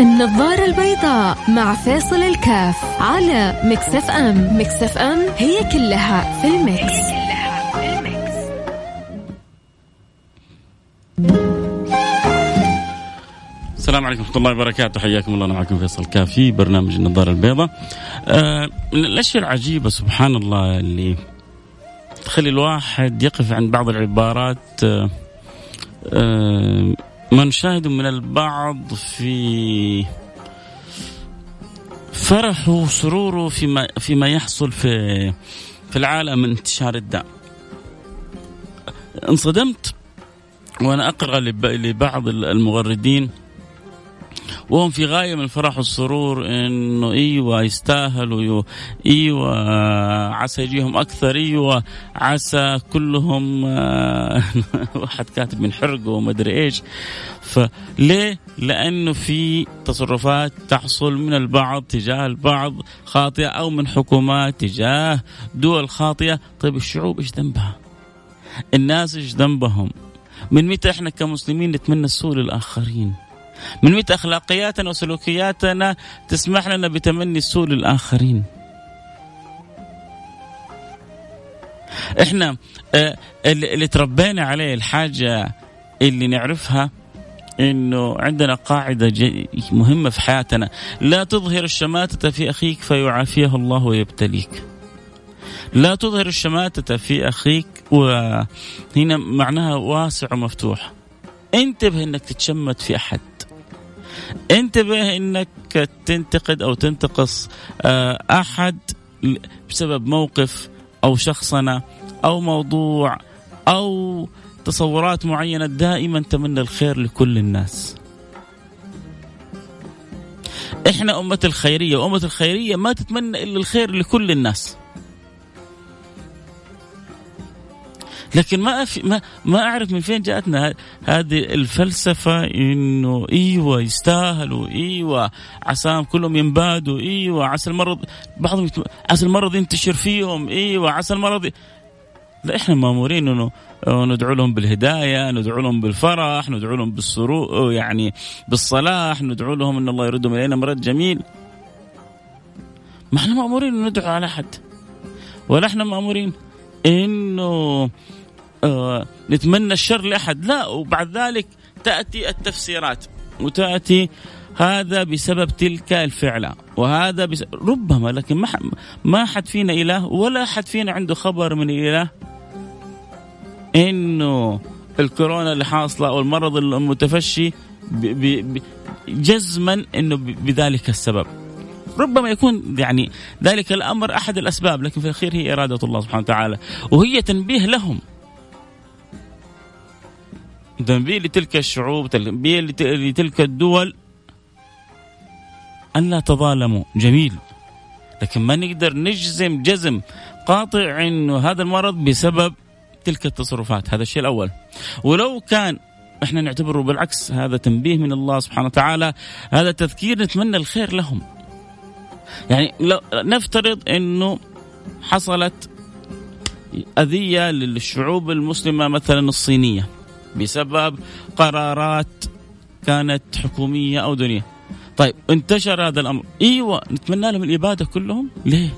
النظارة البيضاء مع فيصل كافي على Mix FM. Mix FM هي كلها في ال Mix, هي كلها في ال Mix. السلام عليكم ورحمة الله وبركاته. حياكم الله. أنا معكم فيصل كافي برنامج النظارة البيضاء. آه من الأشياء العجيبة سبحان الله اللي تخلي الواحد يقف عند بعض العبارات آه آه ما نشاهده من البعض في فرحه وسروره فيما فيما يحصل في في العالم من انتشار الداء. انصدمت وأنا أقرأ لبعض المغردين وهم في غاية من الفرح والسرور إنه إيوه يستاهلوا إيوه عسى يجيهم أكثر إيوه عسى كلهم آه، واحد كاتب من حرقه أدري إيش فليه؟ لأنه في تصرفات تحصل من البعض تجاه البعض خاطئة أو من حكومات تجاه دول خاطئة، طيب الشعوب إيش ذنبها؟ الناس إيش ذنبهم؟ من متى إحنا كمسلمين نتمنى السوء للآخرين؟ من متى أخلاقياتنا وسلوكياتنا تسمح لنا بتمني السوء للآخرين؟ إحنا آه، اللي تربينا عليه الحاجة اللي نعرفها إنه عندنا قاعدة مهمة في حياتنا. لا تظهر الشماتة في أخيك فيعافيه الله ويبتليك. لا تظهر الشماتة في أخيك وهنا معناها واسع ومفتوح. انتبه إنك تتشمت في أحد. انتبه انك تنتقد أو تنتقص آه، احد بسبب موقف أو شخصنه أو موضوع أو تصورات معينة دائما تمنى الخير لكل الناس. إحنا أمة الخيرية وأمة الخيرية ما تتمنى إلا الخير لكل الناس. لكن ما في ما ما أعرف من فين جاءتنا هذه الفلسفة إنه إيوه يستاهلوا إيوه عساهم كلهم ينبادوا إيوه عسى المرض بعضهم عسى المرض ينتشر فيهم إيوه عسى المرض لا إحنا مأمورين انه ندعو لهم بالهداية، ندعو لهم بالفرح، ندعو لهم بالسرور يعني بالصلاح، ندعو لهم إن الله يردهم إلينا مرد جميل. ما إحنا مأمورين ندعو على أحد. ولا إحنا مأمورين إنه آه نتمنى الشر لأحد. لا وبعد ذلك تأتي التفسيرات وتأتي هذا بسبب تلك الفعلة وهذا ربما لكن ما ما حد فينا إله ولا حد فينا عنده خبر من الإله إنه الكورونا اللي حاصلة أو المرض المتفشي جزما إنه بذلك السبب. ربما يكون يعني ذلك الأمر أحد الأسباب لكن في الأخير هي إرادة الله سبحانه وتعالى وهي تنبيه لهم. تنبيه لتلك الشعوب تنبيه لتلك الدول أن لا تظالموا جميل. لكن ما نقدر نجزم جزم قاطع إنه هذا المرض بسبب تلك التصرفات. هذا الشيء الأول. ولو كان إحنا نعتبره بالعكس هذا تنبيه من الله سبحانه وتعالى هذا تذكير نتمنى الخير لهم. يعني لو نفترض إنه حصلت أذية للشعوب المسلمة مثلا الصينية بسبب قرارات كانت حكومية أو دنيا. طيب انتشر هذا الأمر. إيوه نتمنى لهم الإبادة كلهم؟ ليه؟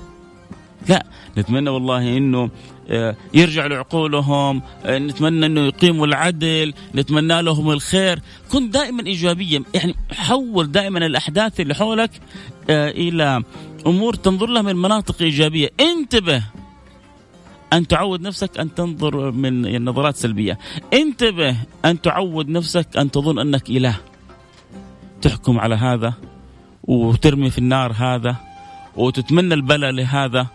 لا نتمنى والله إنه آه، يرجع لعقولهم آه، نتمنى إنه يقيموا العدل نتمنى لهم الخير. كن دائما ايجابيا. يعني حول دائما الأحداث اللي حولك إلى أمور تنظر لها من مناطق إيجابية. انتبه. أن تعود نفسك أن تنظر من النظرات سلبية. انتبه أن تعود نفسك أن تظن أنك إله. تحكم على هذا وترمي في النار هذا وتتمنى البلاء لهذا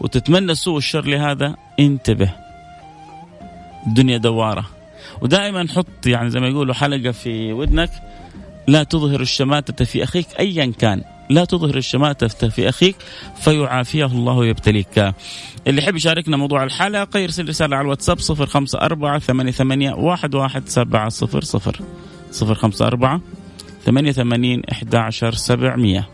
وتتمنى السوء والشر لهذا. انتبه. الدنيا دوارة. ودائما حط يعني زي ما يقولوا حلقة في ودنك. لا تظهر الشماتة في أخيك أيا كان. لا تظهر الشماتة في أخيك فيعافيه الله ويبتليك. اللي يحب يشاركنا موضوع الحلقة يرسل رسالة على الواتساب صفر خمسة أربعة ثمانية, ثمانية واحد, واحد سبعة صفر صفر. صفر خمسة أربعة ثمانية ثمانين إحدى عشر سبعمية.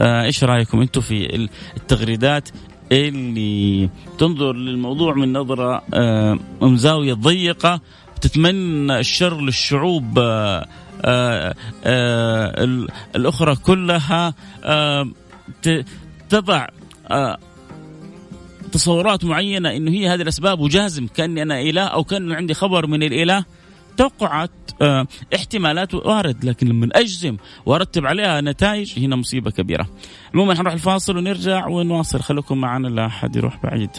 آه إيش رأيكم أنتم في التغريدات اللي تنظر للموضوع من نظرة آه من زاوية ضيقة تتمنى الشر للشعوب آه، الأخرى كلها تضع تصورات معينة أنه هي هذه الأسباب وجازم كأني أنا إله أو كان عندي خبر من الإله توقعات احتمالات وارد لكن لما أجزم وأرتب عليها نتائج هنا مصيبة كبيرة. عموما حنروح الفاصل ونرجع ونواصل خليكم معنا لا أحد يروح بعيد.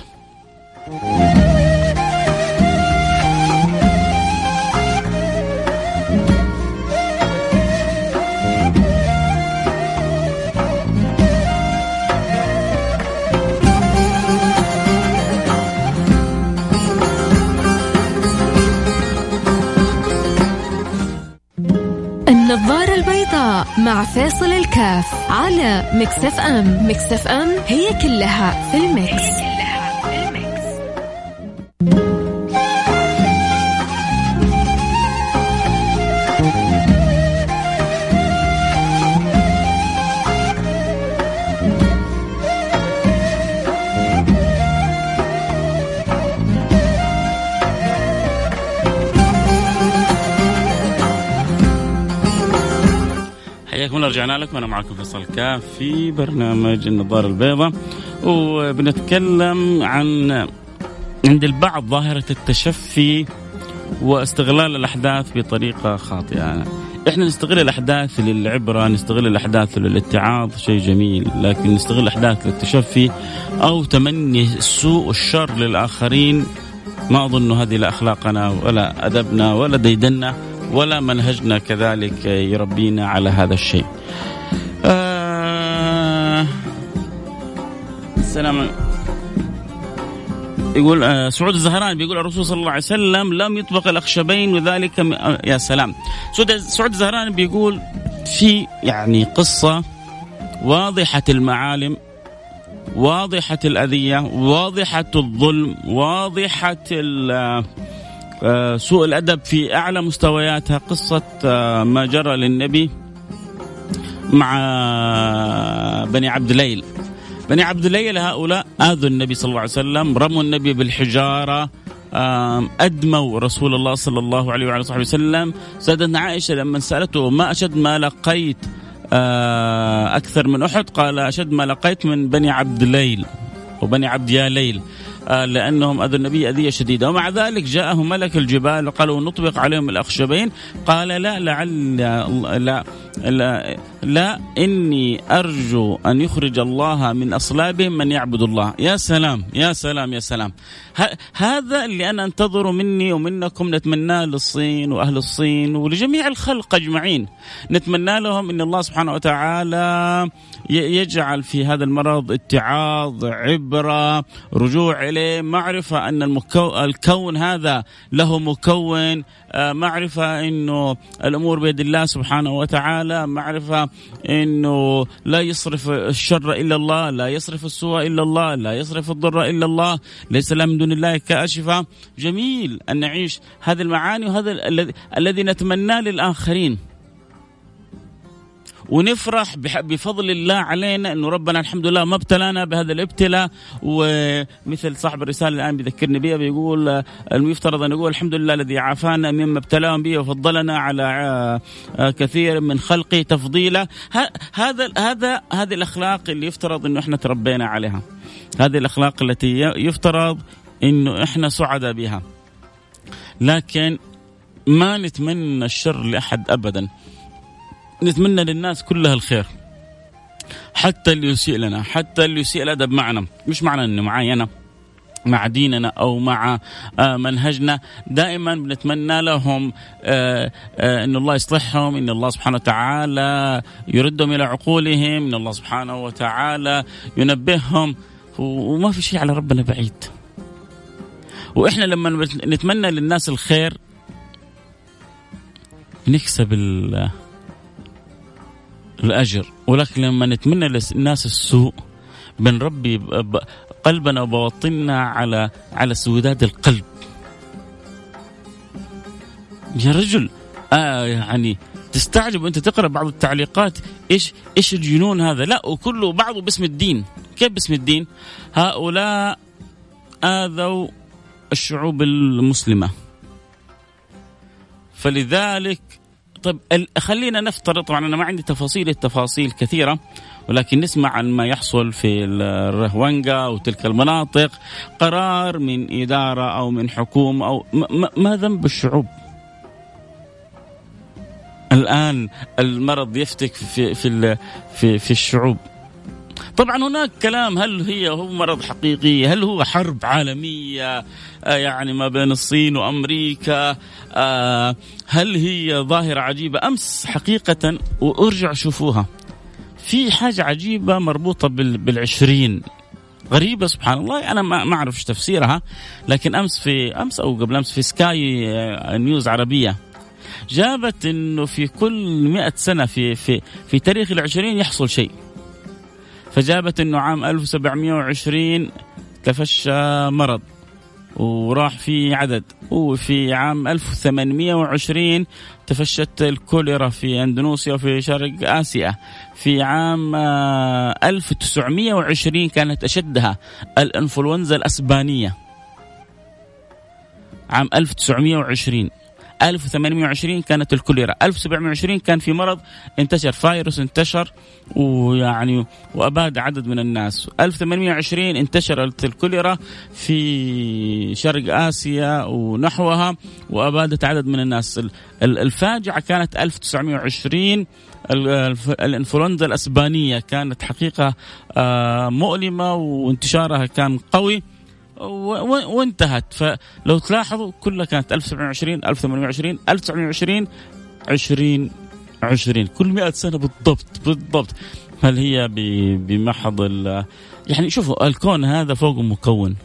مع فاصل الكاف على مكسف أم مكسف أم هي كلها في المكس. حياكم الله رجعنا لكم. أنا معكم فيصل كاف في برنامج النظارة البيضاء. وبنتكلم عن عند البعض ظاهرة التشفي واستغلال الأحداث بطريقة خاطئة. إحنا نستغل الأحداث للعبرة نستغل الأحداث للاتعاظ شيء جميل. لكن نستغل الأحداث للتشفي أو تمني السوء والشر للآخرين ما أظن هذه لا أخلاقنا ولا أدبنا ولا ديدنا ولا منهجنا كذلك يربينا على هذا الشيء آه السلام يقول آه سعود الزهران بيقول الرسول صلى الله عليه وسلم لم يطبق الأخشبين وذلك. آه يا سلام سعود سعود الزهران بيقول في يعني قصة واضحة المعالم واضحة الأذية واضحة الظلم واضحة سوء الأدب في أعلى مستوياتها قصة آه، ما جرى للنبي مع بني عبد ليل. بني عبد ليل هؤلاء آذوا النبي صلى الله عليه وسلم رموا النبي بالحجارة أدموا رسول الله صلى الله عليه وعلى صحبه وسلم. سيدتنا عائشة لما سألته ما أشد ما لقيت؟ آه، أكثر من أحد قال أشد ما لقيت من بني عبد ليل. وبني عبد يا ليل. آه، لأنهم أذوا النبي أذية شديدة. ومع ذلك جاءه ملك الجبال وقالوا نطبق عليهم الأخشبين. قال لا لعل لا لا, لا إني أرجو أن يخرج الله من اصلابهم من يعبد الله. يا سلام يا سلام يا سلام. هذا اللي أنا انتظره مني ومنكم. نتمناه للصين وأهل الصين ولجميع الخلق أجمعين. نتمنى لهم إن الله سبحانه وتعالى يجعل في هذا المرض اتعاظ عبرة رجوع اليه معرفة أن المكو... الكون هذا له مكون آه، معرفة أنه الأمور بيد الله سبحانه وتعالى معرفة أنه لا يصرف الشر إلا الله لا يصرف السوء إلا الله لا يصرف الضر إلا الله ليس له من دون الله كأشفة. جميل أن نعيش هذه المعاني وهذا الذي نتمناه للآخرين. ونفرح بفضل الله علينا إنه ربنا الحمد لله ما ابتلانا بهذا الابتلاء. ومثل صاحب الرسالة الآن بيذكرني بها بيقول المفترض أن نقول الحمد لله الذي عافانا مما ابتلاهم به وفضلنا على آه، كثير من خلقه تفضيلا. هذا هذا هذه الأخلاق اللي يفترض إنه إحنا تربينا عليها. هذه الأخلاق التي يفترض إنه إحنا سعداء بها. لكن ما نتمنى الشر لأحد ابدا. نتمنى للناس كلها الخير. حتى اللي يسيء لنا حتى اللي يسيء الأدب معنا. مش معنى إنه معي أنا مع ديننا أو مع آه، منهجنا. دائما بنتمنى لهم آه، آه، إن الله يصلحهم إن الله سبحانه وتعالى يردهم إلى عقولهم إن الله سبحانه وتعالى ينبههم. وما في شيء على ربنا بعيد. وإحنا لما نتمنى للناس الخير نكسب الأجر. ولكن لما نتمنى للناس السوء بنربي قلبنا وبوطننا على على سوداد القلب. يا رجل آه يعني تستعجب وأنت تقرأ بعض التعليقات إيش إيش الجنون هذا؟ لا وكله بعضه باسم الدين. كيف باسم الدين؟ هؤلاء آذوا الشعوب المسلمة. فلذلك طيب خلينا نفترض طبعا أنا ما عندي تفاصيل التفاصيل كثيرة ولكن نسمع عن ما يحصل في الرهونجا وتلك المناطق قرار من إدارة أو من حكومه أو ما ذنب الشعوب؟ الآن المرض يفتك في في في, في الشعوب. طبعا هناك كلام هل هي هو مرض حقيقي؟ هل هو حرب عالمية؟ آه، يعني ما بين الصين وأمريكا؟ آه، هل هي ظاهرة عجيبة؟ أمس حقيقة وأرجع شوفوها في حاجة عجيبة مربوطة بالعشرين. غريبة سبحان الله أنا ما أعرف إيش تفسيرها لكن أمس في أمس أو قبل أمس في سكاي آه، نيوز عربية جابت إنه في كل مئة سنة في في في تاريخ العشرين يحصل شيء. فجابت انه عام 1720 تفشى مرض وراح في عدد. وفي عام 1820 تفشت الكوليرا في أندونيسيا وفي شرق آسيا. في عام 1920 آه، كانت أشدها الإنفلونزا الأسبانية. عام 1920 1820 كانت الكوليرا 1720 كان في مرض انتشر فيروس انتشر ويعني وأباد عدد من الناس. 1820 انتشرت الكوليرا في شرق آسيا ونحوها وأبادت عدد من الناس. الفاجعة كانت 1920 الإنفلونزا الأسبانية كانت حقيقة آه، مؤلمة وانتشارها كان قوي. وانتهت. فلو تلاحظوا كلها كانت 1720 1820 1920 20 20 كل 100 سنة بالضبط بالضبط. هل هي بمحض يعني شوفوا الكون هذا فوق مكون.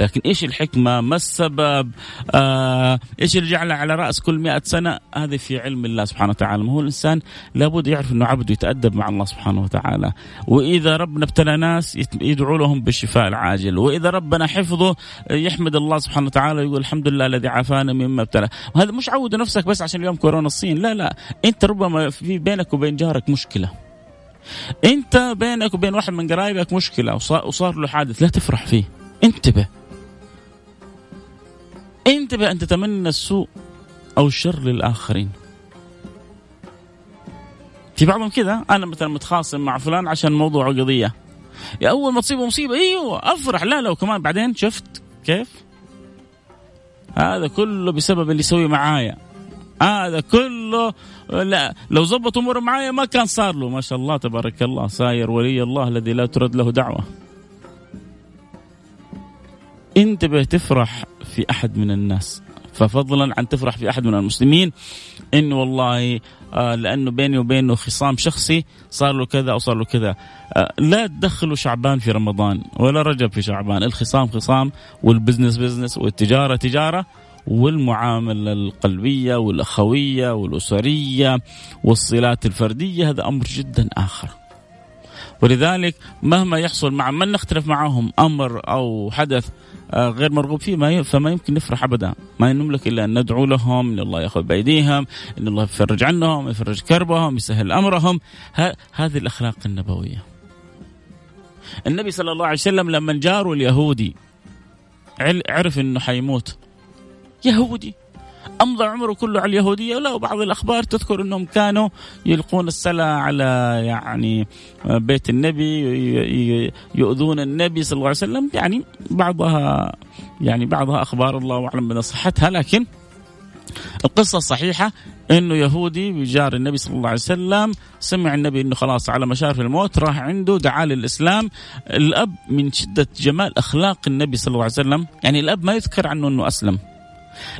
لكن إيش الحكمة؟ ما السبب؟ آه إيش اللي جعله على رأس كل مئة سنة؟ هذه في علم الله سبحانه وتعالى. ما هو الإنسان لابد يعرف إنه عبد يتأدب مع الله سبحانه وتعالى. وإذا ربنا ابتلى ناس يدعو لهم بالشفاء العاجل. وإذا ربنا حفظه يحمد الله سبحانه وتعالى ويقول الحمد لله الذي عافانا مما ابتلى. وهذا مش عود نفسك بس عشان اليوم كورونا الصين. لا لا. أنت ربما في بينك وبين جارك مشكلة. أنت بينك وبين واحد من قرايبك مشكلة وصار له حادث. لا تفرح فيه. انتبه. انتبه أن تتمنى السوء أو الشر للآخرين؟ في بعضهم كذا أنا مثلا متخاصم مع فلان عشان موضوع قضية. يا أول ما تصيبه مصيبة أيوه أفرح. لا لو كمان بعدين شفت كيف؟ هذا كله بسبب اللي يسوي معايا. هذا كله لا لو زبط أموره معايا ما كان صار له. ما شاء الله تبارك الله ساير ولي الله الذي لا ترد له دعوة. انتبه تفرح في أحد من الناس. ففضلا عن تفرح في أحد من المسلمين انه والله آه لأنه بيني وبينه خصام شخصي صار له كذا أو صار له كذا. آه لا تدخلوا شعبان في رمضان ولا رجب في شعبان. الخصام خصام وال business business والتجارة تجارة والمعاملة القلبية والأخوية والأسرية والصلات الفردية هذا أمر جدا آخر. ولذلك مهما يحصل مع من نختلف معهم أمر أو حدث آه، غير مرغوب فيه ما فما يمكن نفرح ابدا. ما نملك إلا أن ندعو لهم إن الله يأخذ بأيديهم إن الله يفرج عنهم يفرج كربهم يسهل أمرهم. هذه الأخلاق النبوية. النبي صلى الله عليه وسلم لما جاره اليهودي عرف إنه حيموت. يهودي. أمضى عمره كله على اليهودية. لا وبعض الأخبار تذكر أنهم كانوا يلقون السلا على يعني بيت النبي يؤذون النبي صلى الله عليه وسلم. يعني بعضها يعني بعضها أخبار الله أعلم بصحتها لكن القصة الصحيحة إنه يهودي بجار النبي صلى الله عليه وسلم سمع النبي إنه خلاص على مشارف الموت راح عنده دعا للإسلام. الأب من شدة جمال أخلاق النبي صلى الله عليه وسلم. يعني الأب ما يذكر عنه إنه أسلم.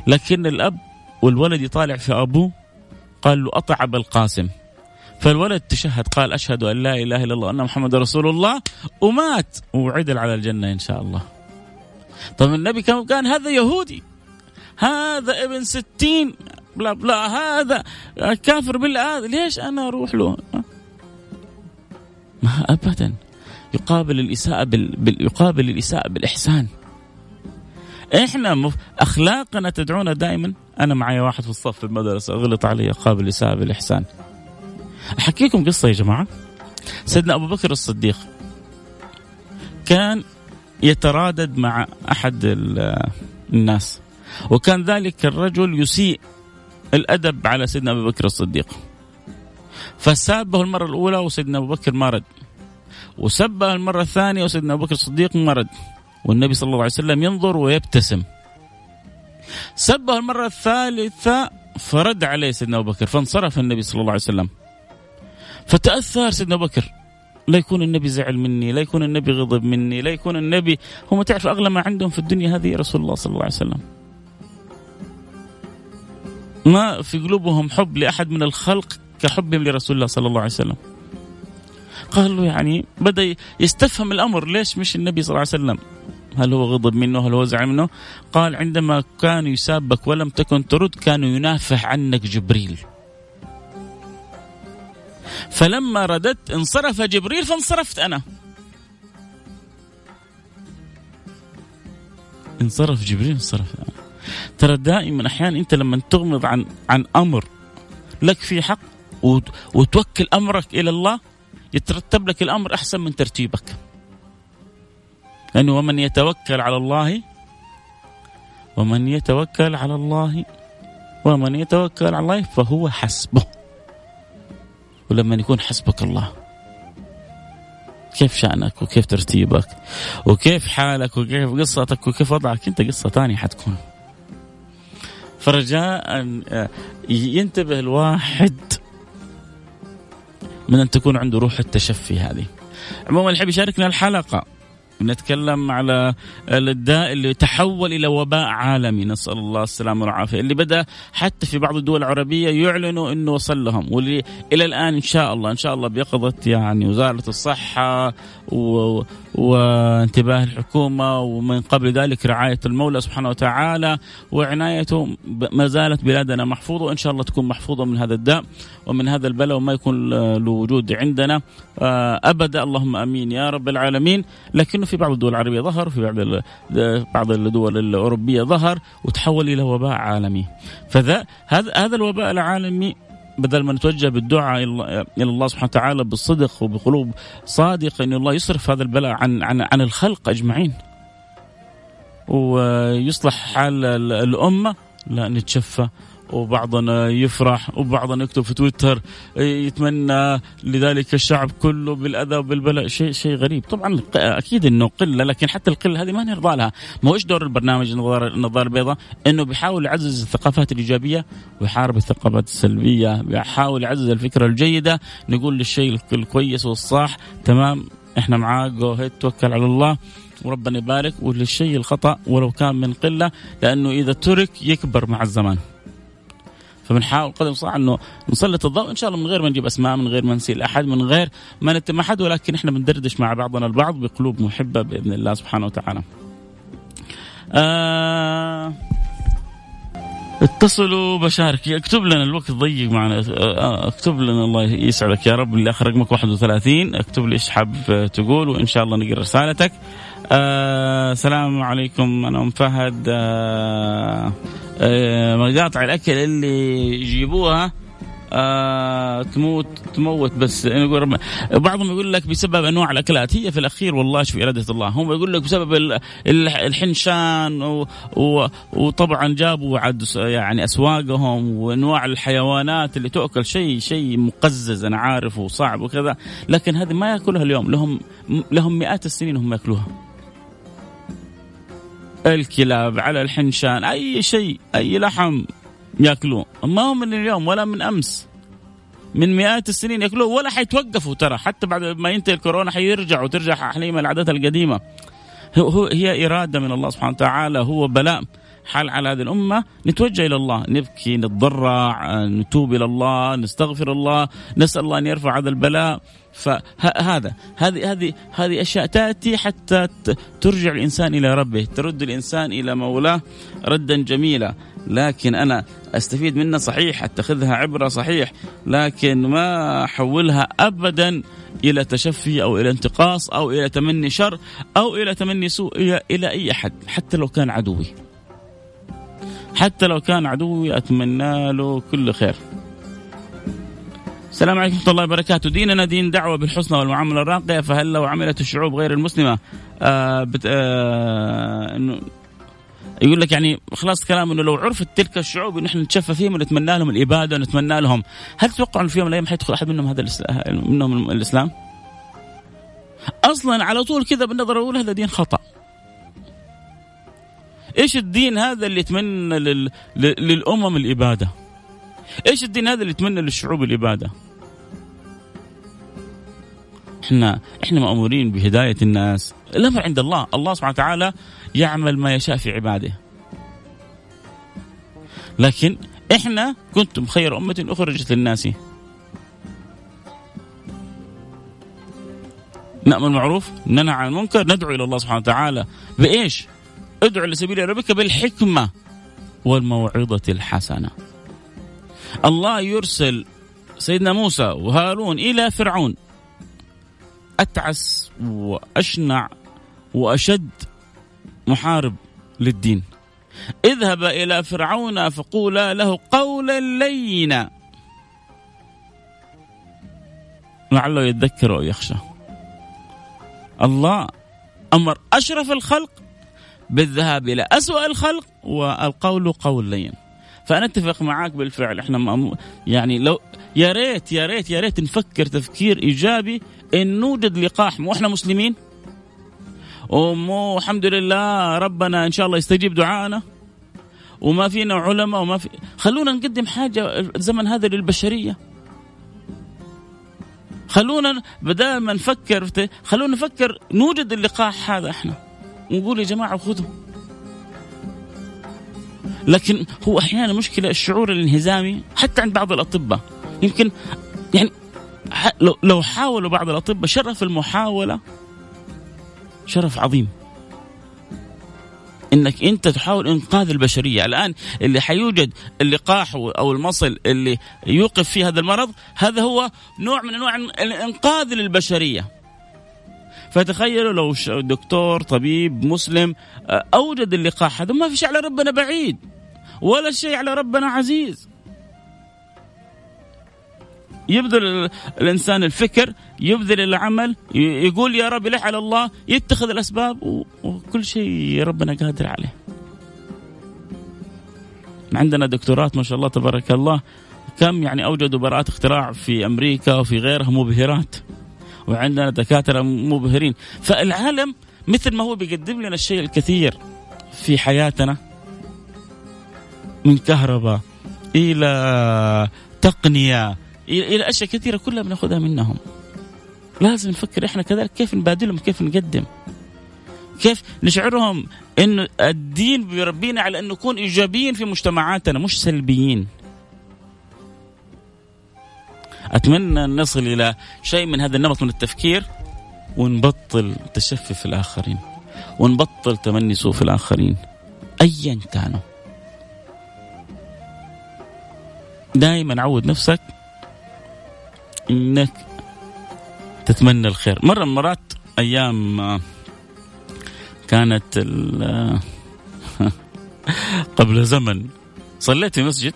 لكن الأب والولد يطالع في أبوه قال له اطع ابا القاسم. فالولد تشهد قال أشهد أن لا إله إلا الله وان محمد رسول الله ومات. وعدل على الجنة إن شاء الله. طب النبي كان هذا يهودي. هذا ابن ستين بلا بلا هذا كافر بالله ليش أنا أروح له؟ ما ابدا. يقابل الإساءة بال... يقابل الإساءة بالإحسان. إحنا مف... أخلاقنا تدعونا دائما. أنا معي واحد في الصف في المدرسة غلط علي قابل الاساءه بالإحسان. أحكي لكم قصة يا جماعة. سيدنا أبو بكر الصديق كان يترادد مع أحد الناس وكان ذلك الرجل يسيء الأدب على سيدنا أبي بكر الصديق. فسابه المرة الأولى وسيدنا أبو بكر ما رد وسبه المرة الثانية وسيدنا أبو بكر الصديق ما رد. والنبي صلى الله عليه وسلم ينظر ويبتسم. سبه المرة الثالثة فرد عليه سيدنا أبو بكر فانصرف النبي صلى الله عليه وسلم. فتأثر سيدنا أبو بكر. لا يكون النبي زعل مني لا يكون النبي غضب مني لا يكون النبي هم تعرف أغلى ما عندهم في الدنيا هذه رسول الله صلى الله عليه وسلم. ما في قلوبهم حب لأحد من الخلق كحبهم لرسول الله صلى الله عليه وسلم. قال له يعني بدأ يستفهم الأمر. ليش مش النبي صلى الله عليه وسلم؟ هل هو غضب منه؟ هل هو زعل منه؟ قال عندما كان يسابك ولم تكن ترد كان ينافح عنك جبريل. فلما رددت انصرف جبريل فانصرفت أنا. انصرف جبريل انصرف أنا. ترى دائما أحيانا أنت لما تغمض عن عن أمر لك في حق وتوكل أمرك إلى الله يترتب لك الأمر أحسن من ترتيبك. لأنه ومن يتوكل على الله ومن يتوكل على الله ومن يتوكل على الله فهو حسبه. ولما يكون حسبك الله. كيف شأنك وكيف ترتيبك وكيف حالك وكيف قصتك وكيف وضعك أنت قصة ثانية حتكون. فرجاء ينتبه الواحد من أن تكون عنده روح التشفي هذه. عموما اللي يحب يشاركنا الحلقة نتكلم على الداء اللي تحول إلى وباء عالمي. نسأل الله السلامة والعافية. اللي بدأ حتى في بعض الدول العربية يعلنوا إنه وصل لهم واللي إلى الآن إن شاء الله إن شاء الله بيقظه يعني وزارة الصحة و... وانتباه الحكومة ومن قبل ذلك رعاية المولى سبحانه وتعالى وعنايته ما زالت بلادنا محفوظة وإن شاء الله تكون محفوظة من هذا الداء ومن هذا البلاء وما يكون له وجود عندنا. آه، أبدا اللهم آمين يا رب العالمين. لكنه في بعض الدول العربية ظهر وفي بعض بعض الدول الأوروبية ظهر وتحول إلى وباء عالمي. فذا هذا هذا الوباء العالمي بدل ما نتوجه بالدعاء إلى الله سبحانه وتعالى بالصدق وبقلوب صادقه إن الله يصرف هذا البلاء عن عن عن الخلق أجمعين. ويصلح حال الأمة. لا نتشفى. وبعضنا يفرح وبعضنا يكتب في تويتر يتمنى لذلك الشعب كله بالأذى وبالبلاء. شيء شيء غريب. طبعا أكيد إنه قلة لكن حتى القلة هذه ما نرضى لها. ما هو إيش دور البرنامج النظاره البيضاء؟ إنه بيحاول يعزز الثقافات الإيجابية ويحارب الثقافات السلبية بيحاول يعزز الفكرة الجيدة. نقول للشيء الكويس والصح تمام؟ إحنا معاك جو توكل على الله. وربنا يبارك. وللشيء الخطأ ولو كان من قلة لأنه إذا ترك يكبر مع الزمان. فبنحاول قدر المستطاع أنه نسلط الضوء. إن شاء الله من غير ما نجيب أسماء من غير ما نسيل أحد من غير ما نتم أحد ولكن إحنا بندردش مع بعضنا البعض بقلوب محبة بإذن الله سبحانه وتعالى. آه اتصلوا بشارك. اكتب لنا الوقت ضيق معنا. آه، اكتب لنا الله يسعدك يا رب. اللي آخر رقمك 31 اكتب لي إيش حاب تقول وإن شاء الله نقرأ رسالتك. آه السلام عليكم. أنا أم فهد. آه آه مقاطع الأكل اللي يجيبوها آه تموت تموت بس. يقول بعضهم يقول لك بسبب أنواع الأكلات. هي في الأخير والله في إرادة الله. هم يقول لك بسبب الحنشان و و وطبعا جابوا عد يعني أسواقهم وأنواع الحيوانات اللي تؤكل شيء شيء مقزز أنا عارف وصعب وكذا. لكن هذه ما ياكلها اليوم. لهم لهم مئات السنين هم يأكلوها. الكلاب على الحنشان أي شيء أي لحم ياكلوه ما هو من اليوم ولا من أمس. من مئات السنين ياكلوه ولا حيتوقفوا ترى. حتى بعد ما ينتهي الكورونا حيرجعوا ترجع حليمه العادات القديمة. هو هي إرادة من الله سبحانه وتعالى هو بلاء. حال على هذه الأمة. نتوجه إلى الله نبكي نتضرع نتوب إلى الله نستغفر الله نسأل الله أن يرفع هذا البلاء. فهذا هذه هذه هذه أشياء تأتي حتى ترجع الإنسان إلى ربه، ترد الإنسان إلى مولاه ردا جميلا، لكن أنا أستفيد منها صحيح، أتخذها عبرة صحيح، لكن ما أحولها ابدا إلى تشفي أو إلى انتقاص أو إلى تمني شر أو إلى تمني سوء إلى, إلى أي أحد، حتى لو كان عدوي. حتى لو كان عدوي أتمنى له كل خير. السلام عليكم ورحمة الله وبركاته ديننا دين دعوة بالحسنى والمعاملة الراقية فهل لو عملت الشعوب غير المسلمة آه بت آه يقول لك يعني خلاص كلام إنه لو عرفت تلك الشعوب ان إحنا نتشفى فيهم ونتمنى لهم الإبادة ونتمنى لهم هل تتوقع انه في يوم من الأيام حيدخل أحد منهم هذا منهم الإسلام؟ أصلا على طول كذا بالنظره الاولى هذا دين خطأ. إيش الدين هذا اللي يتمنى لل... للأمم الإبادة؟ إيش الدين هذا اللي يتمنى للشعوب الإبادة؟ إحنا إحنا مأمورين بهداية الناس، الأمر عند الله، الله سبحانه وتعالى يعمل ما يشاء في عباده. لكن إحنا كنتم خير أمة أخرجت للناس. نأمر المعروف ننهى عن المنكر ندعو إلى الله سبحانه وتعالى بإيش؟ ادعو لسبيل ربك بالحكمة والموعظة الحسنة. الله يرسل سيدنا موسى وهارون إلى فرعون. أتعس وأشنع وأشد محارب للدين. اذهب إلى فرعون فقولا له قولا لينا. لعله يذكر أو يخشى. الله أمر أشرف الخلق بالذهاب إلى أسوأ الخلق والقول قول لين. فأنا أتفق معاك بالفعل. إحنا يعني لو يا ريت يا ريت يا ريت نفكر تفكير إيجابي إن نوجد لقاح. وإحنا مسلمين؟ ومو الحمد لله ربنا إن شاء الله يستجيب دعائنا وما فينا علماء وما في خلونا نقدم حاجة الزمن هذا للبشرية. خلونا بدل ما نفكر خلونا نفكر نوجد اللقاح هذا إحنا. ونقول يا جماعة خذوا. لكن هو أحيانا مشكلة الشعور الانهزامي حتى عند بعض الأطباء. يمكن يعني لو حاولوا بعض الأطباء شرف المحاولة شرف عظيم. إنك أنت تحاول إنقاذ البشرية. الآن اللي حيوجد اللقاح أو المصل اللي يوقف فيه هذا المرض هذا هو نوع من أنواع الإنقاذ للبشرية. فتخيلوا لو دكتور طبيب مسلم آه، أوجد اللقاح هذا ما في شيء على ربنا بعيد ولا شيء على ربنا عزيز. يبذل الإنسان الفكر يبذل العمل يقول يا رب لح على الله يتخذ الأسباب وكل شيء ربنا قادر عليه. عندنا دكتورات ما شاء الله تبارك الله كم يعني أوجدوا براءات اختراع في أمريكا وفي غيرها مبهرات. وعندنا دكاترة مبهرين. فالعالم مثل ما هو بيقدم لنا الشيء الكثير في حياتنا من كهرباء إلى تقنية إلى أشياء كثيرة كلها بناخذها منهم. لازم نفكر إحنا كذلك كيف نبادلهم كيف نقدم. كيف نشعرهم انه الدين بيربينا على أن نكون إيجابيين في مجتمعاتنا مش سلبيين. أتمنى أن نصل إلى شيء من هذا النمط من التفكير ونبطل تشفي في الآخرين ونبطل تمني سوء في الآخرين ايا كانوا دائما عود نفسك إنك تتمنى الخير. مرة من المرات أيام كانت قبل زمن صليت في مسجد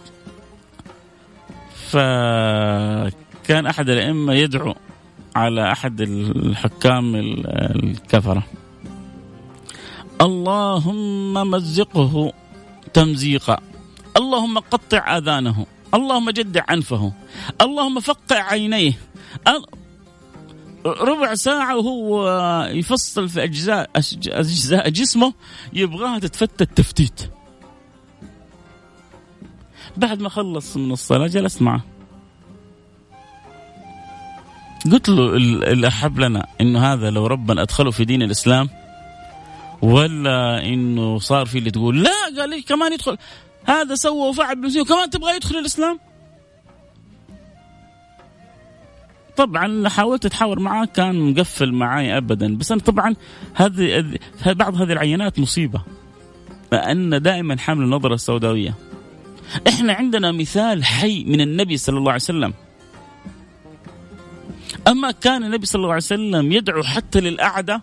فكان أحد الأئمة يدعو على أحد الحكام الكفرة. اللهم مزقه تمزيقا. اللهم قطع آذانه. اللهم جدع انفه اللهم فقع عينيه. ربع ساعة وهو يفصل في أجزاء أجزاء جسمه يبغاها تتفتت تفتيت. بعد ما خلص من الصلاة جلست معه. قلت له الأحب لنا إنه هذا لو ربنا أدخله في دين الإسلام ولا إنه صار في اللي تقول لا قال لي كمان يدخل. هذا سوى وفعل بنفسه وكمان تبغى يدخل الإسلام؟ طبعا حاولت أتحاور معاه كان مقفل معي ابدا بس أنا طبعا هذه بعض هذه العينات مصيبة لأن دائما حامل النظرة السوداوية. إحنا عندنا مثال حي من النبي صلى الله عليه وسلم. أما كان النبي صلى الله عليه وسلم يدعو حتى للأعداء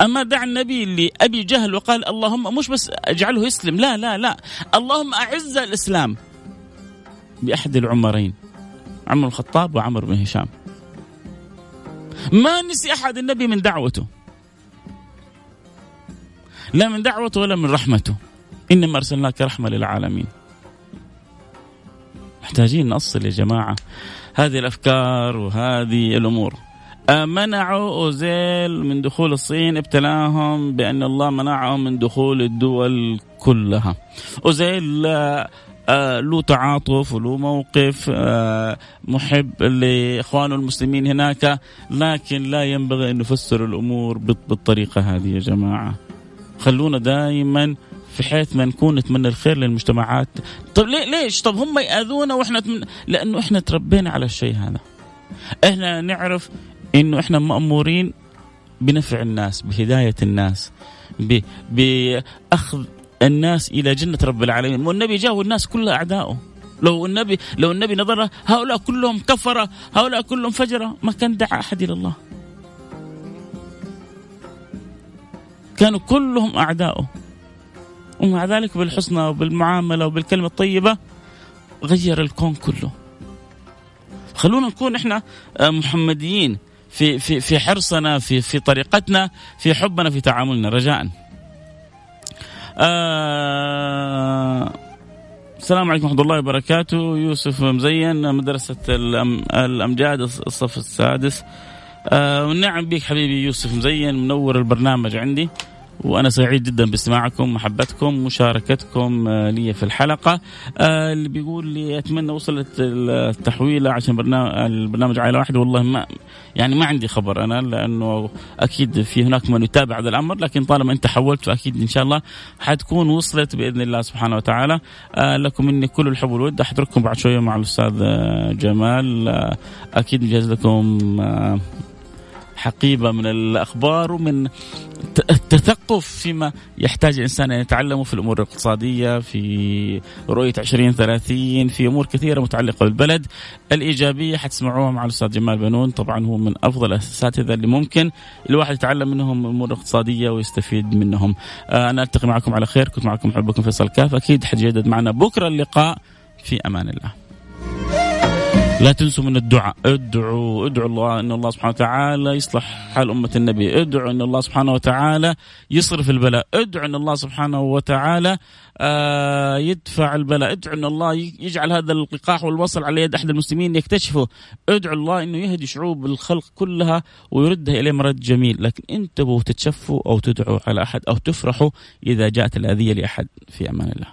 أما دع النبي لأبي جهل وقال اللهم مش بس اجعله يسلم لا لا لا اللهم أعز الإسلام بأحد العمرين عمر الخطاب وعمر بن هشام. ما نسي أحد النبي من دعوته لا من دعوته ولا من رحمته. إنما أرسلناك رحمة للعالمين. محتاجين نأصل يا جماعة. هذه الأفكار وهذه الأمور. منعوا أوزيل من دخول الصين ابتلاهم بأن الله منعهم من دخول الدول كلها. أوزيل آه له تعاطف وله موقف آه محب لاخوانه المسلمين هناك لكن لا ينبغي أن نفسر الأمور بالطريقة هذه يا جماعة. خلونا دائما في حيث ما نكون نتمنى الخير للمجتمعات. طب ليه ليش؟ طب هم يأذونا وإحنا تمنى لأنه إحنا تربينا على الشيء هذا. إحنا نعرف إنه إحنا مأمورين بنفع الناس بهداية الناس بأخذ الناس إلى جنة رب العالمين. والنبي جاء والناس كلها أعداؤه. لو النبي لو النبي نظر هؤلاء كلهم كفره هؤلاء كلهم فجره ما كان دعا أحد إلى الله. كانوا كلهم أعداؤه. ومع ذلك بالحسنى وبالمعاملة وبالكلمة الطيبة غير الكون كله. خلونا نكون إحنا محمديين في في في حرصنا في في طريقتنا في حبنا في تعاملنا. رجاء. آه السلام عليكم ورحمة الله وبركاته. يوسف مزين مدرسة الأم الأمجاد الصف السادس. آه نعم بك حبيبي يوسف مزين منور البرنامج عندي. وأنا سعيد جدا باستماعكم محبتكم مشاركتكم آه، لي في الحلقة. آه، اللي بيقول لي أتمنى وصلت التحويلة عشان برنامج البرنامج عائلة واحدة والله ما يعني ما عندي خبر أنا لأنه أكيد في هناك من يتابع هذا الأمر لكن طالما أنت حولت فأكيد إن شاء الله حتكون وصلت بإذن الله سبحانه وتعالى. آه، لكم مني كل الحب والود. أحضركم بعد شوية مع الأستاذ جمال. أكيد مجهز لكم حقيبة من الأخبار ومن التثقف فيما يحتاج الإنسان أن يتعلمه في الأمور الاقتصادية في رؤية 2030 في أمور كثيرة متعلقة بالبلد. الإيجابية حتسمعوها مع الأستاذ جمال بنون. طبعا هو من أفضل الاساتذه اللي ممكن. الواحد يتعلم منهم الأمور الاقتصاديه ويستفيد منهم. آه، أنا التقي معكم على خير. كنت معكم محبكم فيصل كاف. أكيد حتجدد معنا بكرة اللقاء. في أمان الله. لا تنسوا من الدعاء. ادعوا ادعوا الله إن الله سبحانه وتعالى يصلح حال أمة النبي. ادعوا إن الله سبحانه وتعالى يصرف البلاء. ادعوا إن الله سبحانه وتعالى آه يدفع البلاء. ادعوا إن الله يجعل هذا اللقاح والوصل على يد أحد المسلمين يكتشفه. ادعوا الله إنه يهدي شعوب الخلق كلها ويردها اليه مرد جميل. لكن انتبهوا تتشفوا أو تدعوا على أحد أو تفرحوا إذا جاءت الأذية لأحد. في أمان الله.